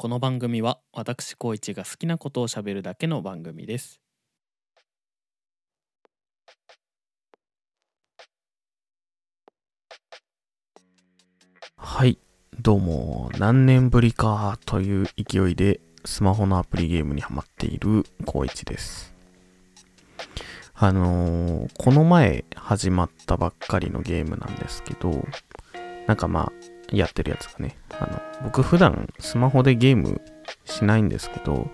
この番組は私高一が好きなことをしゃべるだけの番組です。はいどうも何年ぶりかという勢いでスマホのアプリゲームにハマっている高一です。あのー、この前始まったばっかりのゲームなんですけどなんかまあやってるやつがねあの僕普段スマホでゲームしないんですけど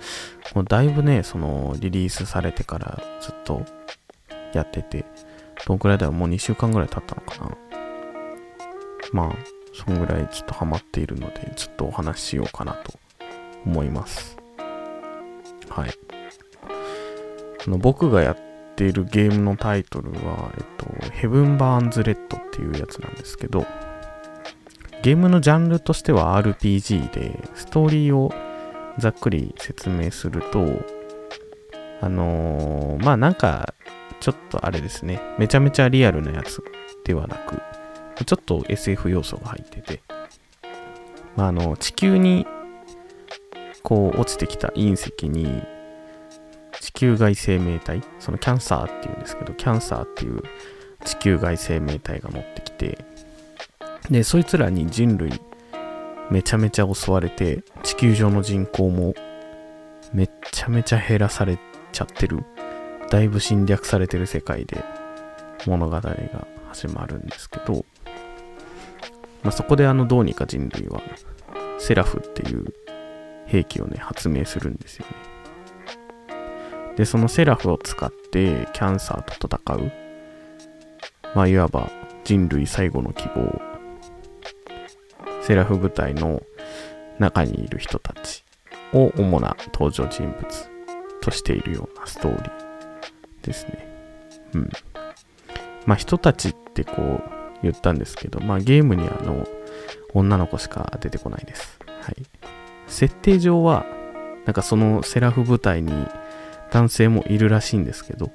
もうだいぶねそのリリースされてからずっとやっててどんくらいだろうもう2週間ぐらい経ったのかな。まあそんぐらいちょっとハマっているのでちょっとお話ししようかなと思います。はい。あの僕がやっているゲームのタイトルは、えっと、ヘブン・バーンズ・レッドっていうやつなんですけど、ゲームのジャンルとしては RPG で、ストーリーをざっくり説明すると、あのー、まあなんか、ちょっとあれですね、めちゃめちゃリアルなやつではなく、ちょっと SF 要素が入ってて、まあ、あの、地球に、こう、落ちてきた隕石に、地球外生命体、そのキャンサーっていうんですけど、キャンサーっていう地球外生命体が乗ってきて、で、そいつらに人類めちゃめちゃ襲われて、地球上の人口もめちゃめちゃ減らされちゃってる、だいぶ侵略されてる世界で物語が始まるんですけど、まあ、そこであのどうにか人類はセラフっていう兵器をね発明するんですよね。で、そのセラフを使ってキャンサーと戦う、まあいわば人類最後の希望。セラフ部隊の中にいる人たちを主な登場人物としているようなストーリーですね。うん。まあ人たちってこう言ったんですけど、まあゲームにあの女の子しか出てこないです。はい。設定上はなんかそのセラフ部隊に男性もいるらしいんですけど、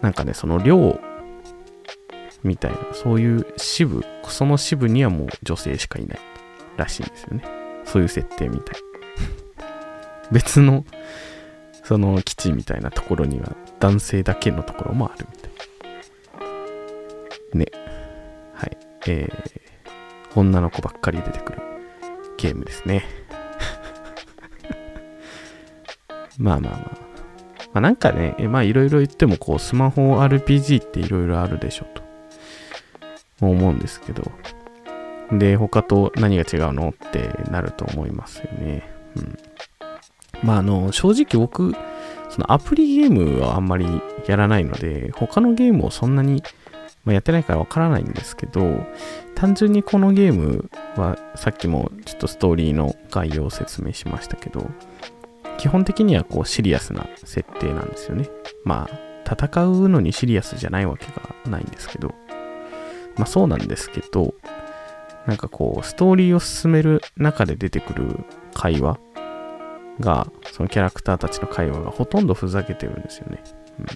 なんかね、その寮みたいな、そういう支部、その支部にはもう女性しかいないらしいんですよね。そういう設定みたい。別の、その基地みたいなところには男性だけのところもあるみたい。ね。はい。えー、女の子ばっかり出てくるゲームですね。まあまあまあ。まあなんかね、まあいろいろ言ってもこうスマホ RPG っていろいろあるでしょと。思うんですけど。で、他と何が違うのってなると思いますよね。うん。まあ、あの、正直僕、そのアプリゲームはあんまりやらないので、他のゲームをそんなに、まあ、やってないからわからないんですけど、単純にこのゲームはさっきもちょっとストーリーの概要を説明しましたけど、基本的にはこうシリアスな設定なんですよね。まあ、戦うのにシリアスじゃないわけがないんですけど、まあそうなんですけど、なんかこう、ストーリーを進める中で出てくる会話が、そのキャラクターたちの会話がほとんどふざけてるんですよね。うん、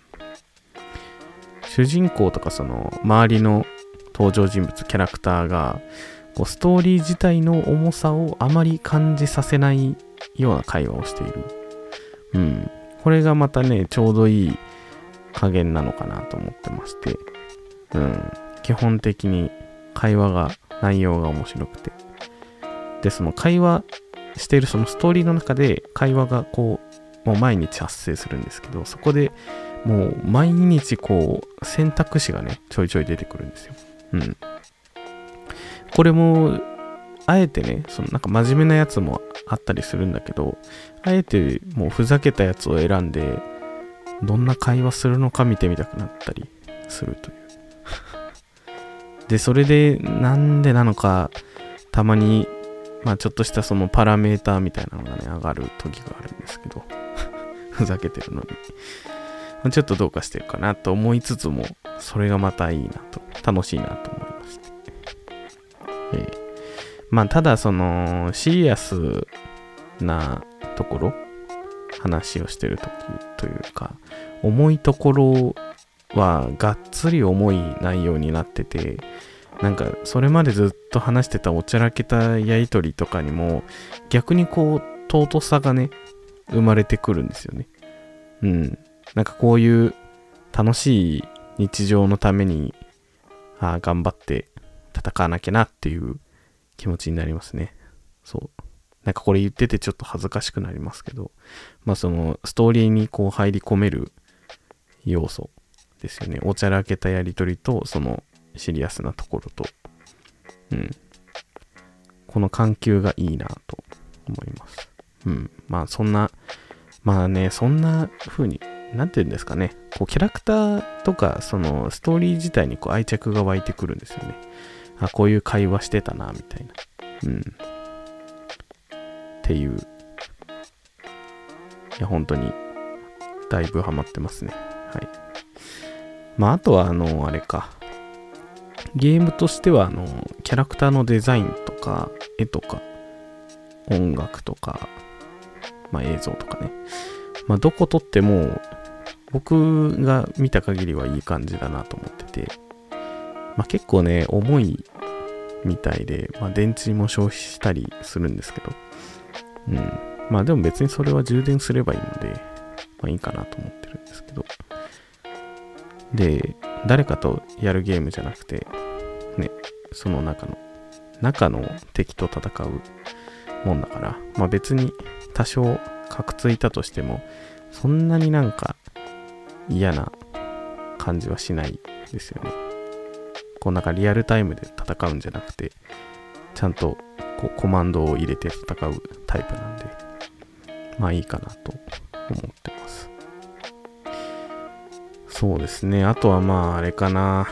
主人公とかその周りの登場人物、キャラクターが、こうストーリー自体の重さをあまり感じさせないような会話をしている。うん。これがまたね、ちょうどいい加減なのかなと思ってまして。うん。基本的に会話が、内容が面白くて。で、その会話しているそのストーリーの中で会話がこう、もう毎日発生するんですけど、そこでもう毎日こう選択肢がね、ちょいちょい出てくるんですよ。うん。これも、あえてね、そのなんか真面目なやつもあったりするんだけど、あえてもうふざけたやつを選んで、どんな会話するのか見てみたくなったりするという。で、それでなんでなのか、たまに、まあちょっとしたそのパラメーターみたいなのがね、上がる時があるんですけど、ふざけてるのに。ちょっとどうかしてるかなと思いつつも、それがまたいいなと、楽しいなと思いまして。えー、まあただその、シリアスなところ、話をしてる時というか、重いところはがっつり重い内容になってて、なんかそれまでずっと話してたおちゃらけたやりとりとかにも逆にこう尊さがね生まれてくるんですよね。うん。なんかこういう楽しい日常のためにああ頑張って戦わなきゃなっていう気持ちになりますね。そう。なんかこれ言っててちょっと恥ずかしくなりますけどまあそのストーリーにこう入り込める要素ですよねおちゃらけたやりとりとそのシリアスなところと、うん。この緩急がいいなと思います。うん。まあそんな、まあね、そんな風に、なんて言うんですかね、こうキャラクターとか、そのストーリー自体にこう愛着が湧いてくるんですよね。あ、こういう会話してたな、みたいな。うん。っていう。いや、本当に、だいぶハマってますね。はい。まあ、あとは、あの、あれか。ゲームとしては、あの、キャラクターのデザインとか、絵とか、音楽とか、まあ映像とかね。まあどこ撮っても、僕が見た限りはいい感じだなと思ってて、まあ結構ね、重いみたいで、まあ電池も消費したりするんですけど、うん。まあでも別にそれは充電すればいいので、まあいいかなと思ってるんですけど。で、誰かとやるゲームじゃなくて、ね、その中の、中の敵と戦うもんだから、まあ別に多少格ついたとしても、そんなになんか嫌な感じはしないですよね。こうなんかリアルタイムで戦うんじゃなくて、ちゃんとこうコマンドを入れて戦うタイプなんで、まあいいかなと思ってます。そうですね。あとはまああれかな。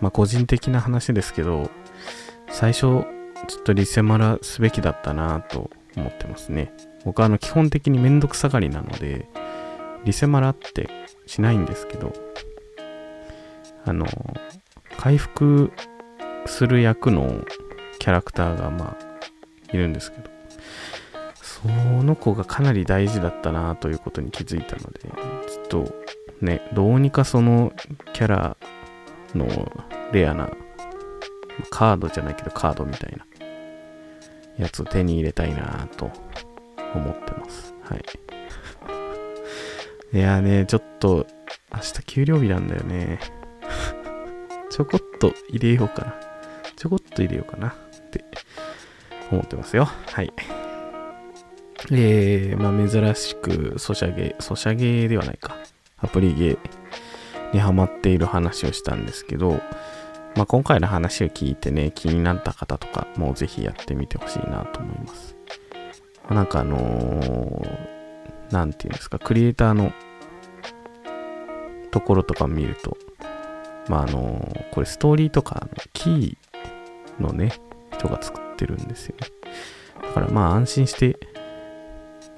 まあ個人的な話ですけど、最初ちょっとリセマラすべきだったなと思ってますね。僕はあの基本的にめんどくさがりなので、リセマラってしないんですけど、あの、回復する役のキャラクターがまあいるんですけど、その子がかなり大事だったなということに気づいたので、ちょっとね、どうにかそのキャラのレアなカードじゃないけどカードみたいなやつを手に入れたいなと思ってます。はい。いやね、ちょっと明日給料日なんだよね。ちょこっと入れようかな。ちょこっと入れようかなって思ってますよ。はい。えー、まあ珍しくソシャゲ、ソシャゲではないか。アプリゲーにハマっている話をしたんですけど、まあ、今回の話を聞いてね、気になった方とかもぜひやってみてほしいなと思います。なんかあのー、なんていうんですか、クリエイターのところとか見ると、まああのー、これストーリーとかキーのね、人が作ってるんですよね。だからまあ安心して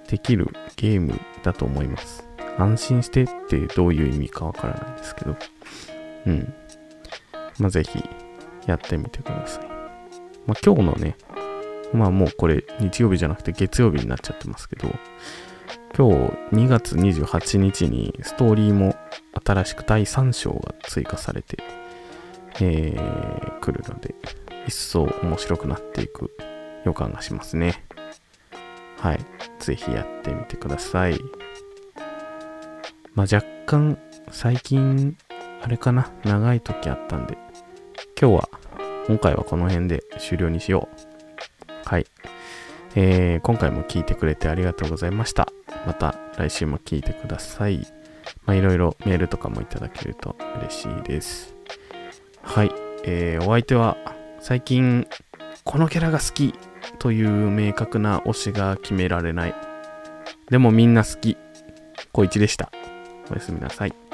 できるゲームだと思います。安心してってどういう意味かわからないですけど、うん。まあ、ぜひやってみてください。まあ、今日のね、まあもうこれ日曜日じゃなくて月曜日になっちゃってますけど、今日2月28日にストーリーも新しく第3章が追加されて、えー、来るので、一層面白くなっていく予感がしますね。はい。ぜひやってみてください。まあ、若干最近、あれかな、長い時あったんで、今日は、今回はこの辺で終了にしよう。はい。えー、今回も聞いてくれてありがとうございました。また来週も聞いてください。まあ、いろいろメールとかもいただけると嬉しいです。はい。えー、お相手は、最近、このキャラが好きという明確な推しが決められない。でもみんな好き。小一でした。おやすみなさい。